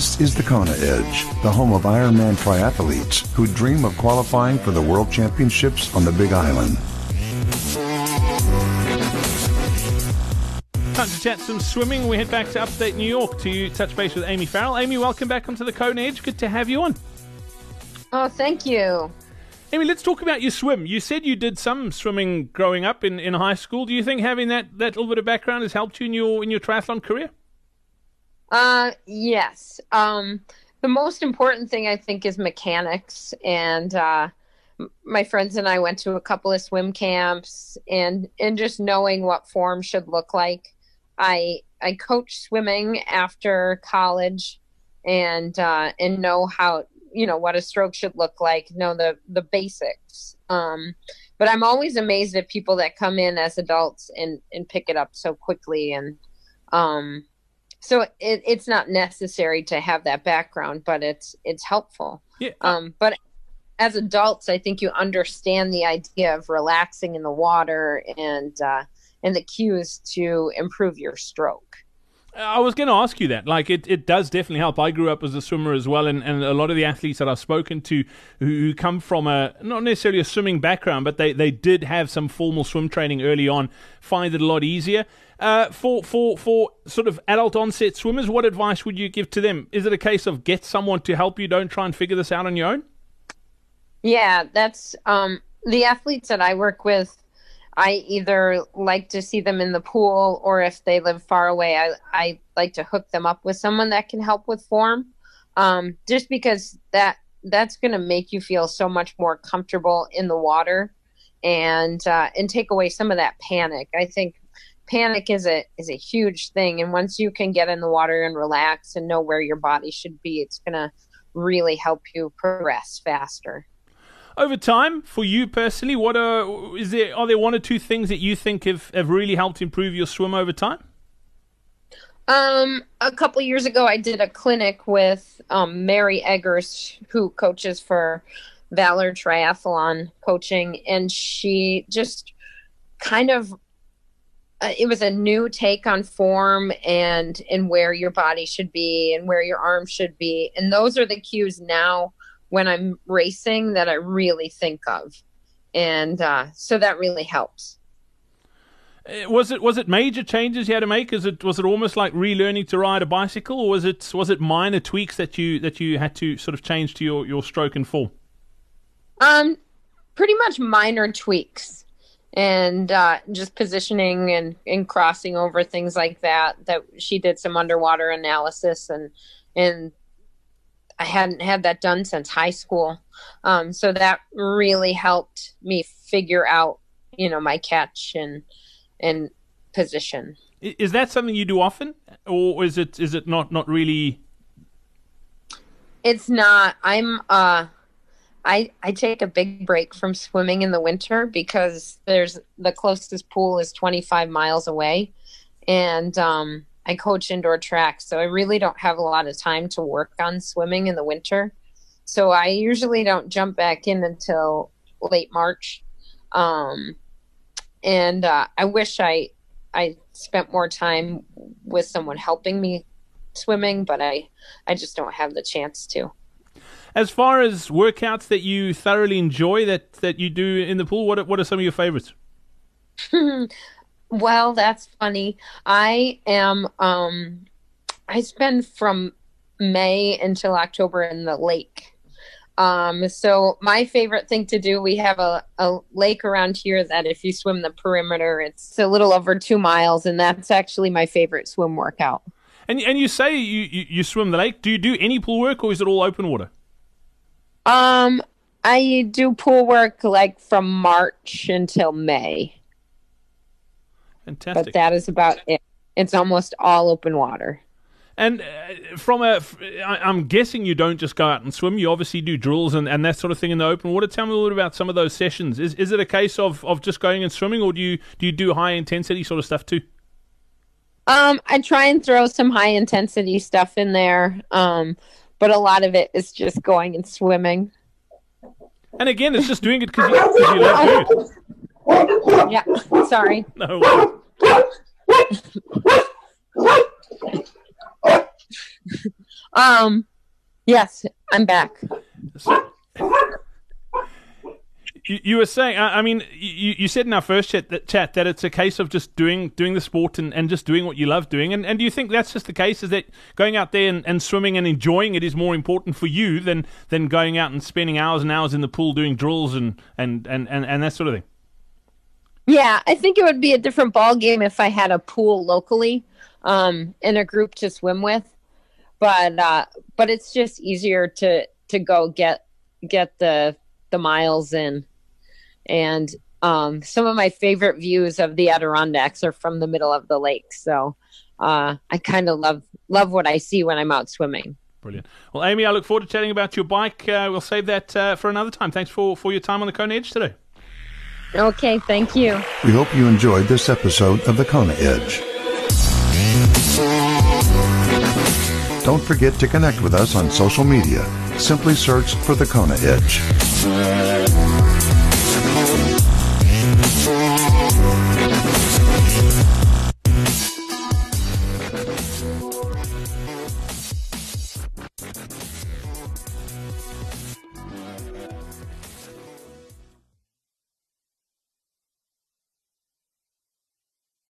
This is the Kona Edge, the home of Ironman triathletes who dream of qualifying for the World Championships on the Big Island. Time to chat some swimming. We head back to upstate New York to touch base with Amy Farrell. Amy, welcome back onto the Kona Edge. Good to have you on. Oh, thank you. Amy, let's talk about your swim. You said you did some swimming growing up in, in high school. Do you think having that, that little bit of background has helped you in your in your triathlon career? Uh, yes. Um, the most important thing I think is mechanics, and uh, my friends and I went to a couple of swim camps, and and just knowing what form should look like. I I coach swimming after college, and uh, and know how you know what a stroke should look like, know the the basics. Um, but I'm always amazed at people that come in as adults and and pick it up so quickly and um so it, it's not necessary to have that background but it's it's helpful Yeah. um but as adults i think you understand the idea of relaxing in the water and uh and the cues to improve your stroke I was going to ask you that. Like, it, it does definitely help. I grew up as a swimmer as well, and, and a lot of the athletes that I've spoken to who, come from a not necessarily a swimming background, but they, they did have some formal swim training early on, find it a lot easier. Uh, for, for, for sort of adult onset swimmers, what advice would you give to them? Is it a case of get someone to help you? Don't try and figure this out on your own? Yeah, that's um, the athletes that I work with. I either like to see them in the pool, or if they live far away, I, I like to hook them up with someone that can help with form. Um, just because that that's going to make you feel so much more comfortable in the water, and uh, and take away some of that panic. I think panic is a is a huge thing, and once you can get in the water and relax and know where your body should be, it's going to really help you progress faster. Over time, for you personally, what are is there are there one or two things that you think have, have really helped improve your swim over time? Um, a couple years ago, I did a clinic with um, Mary Eggers, who coaches for Valor Triathlon Coaching, and she just kind of uh, it was a new take on form and and where your body should be and where your arms should be, and those are the cues now when I'm racing that I really think of, and uh, so that really helps. Uh, Was it was it major changes you had to make? Is it was it almost like relearning to ride a bicycle, or was it was it minor tweaks that you that you had to sort of change to your, your stroke and fall? Um, pretty much minor tweaks and uh, just positioning and, and crossing over things like that. That she did some underwater analysis and and I hadn't had that done since high school, um, so that really helped me figure out you know my catch and and position. Is that something you do often, or is it is it not not really? It's not. I'm uh I I take a big break from swimming in the winter because there's the closest pool is 25 miles away and um I coach indoor track, so I really don't have a lot of time to work on swimming in the winter. So I usually don't jump back in until late March. Um and uh I wish I I spent more time with someone helping me swimming, but I I just don't have the chance to. As far as workouts that you thoroughly enjoy that that you do in the pool, what what are some of your favorites? well, that's funny. I am um I spend from May until October in the lake. Um, so my favorite thing to do, we have a, a lake around here that if you swim the perimeter, it's a little over two miles, and that's actually my favorite swim workout. And and you say you, you, you swim the lake. Do you do any pool work, or is it all open water? Um, I do pool work like from March until May, Fantastic. but that is about it. It's almost all open water. And uh, from a, I'm guessing you don't just go out and swim. You obviously do drills and, and that sort of thing in the open water. Tell me a little bit about some of those sessions. Is is it a case of, of just going and swimming, or do you do you do high intensity sort of stuff too? Um, I try and throw some high intensity stuff in there. Um, but a lot of it is just going and swimming. And again, it's just doing it because you, you love doing it. Yeah. Sorry. No. Um, yes, I'm back. So, you, you were saying, I, I mean, you, you said in our first chat that, chat that it's a case of just doing doing the sport and, and just doing what you love doing. And, and do you think that's just the case? Is that going out there and, and swimming and enjoying it is more important for you than, than going out and spending hours and hours in the pool doing drills and, and, and, and, and that sort of thing? Yeah, I think it would be a different ball game if I had a pool locally um, and a group to swim with. But uh, but it's just easier to to go get get the the miles in and um, some of my favorite views of the Adirondacks are from the middle of the lake. So uh, I kind of love love what I see when I'm out swimming. Brilliant. Well, Amy, I look forward to chatting about your bike. Uh, we'll save that uh, for another time. Thanks for, for your time on the Kona Edge today. Okay, thank you. We hope you enjoyed this episode of The Kona Edge. Don't forget to connect with us on social media. Simply search for The Kona Edge.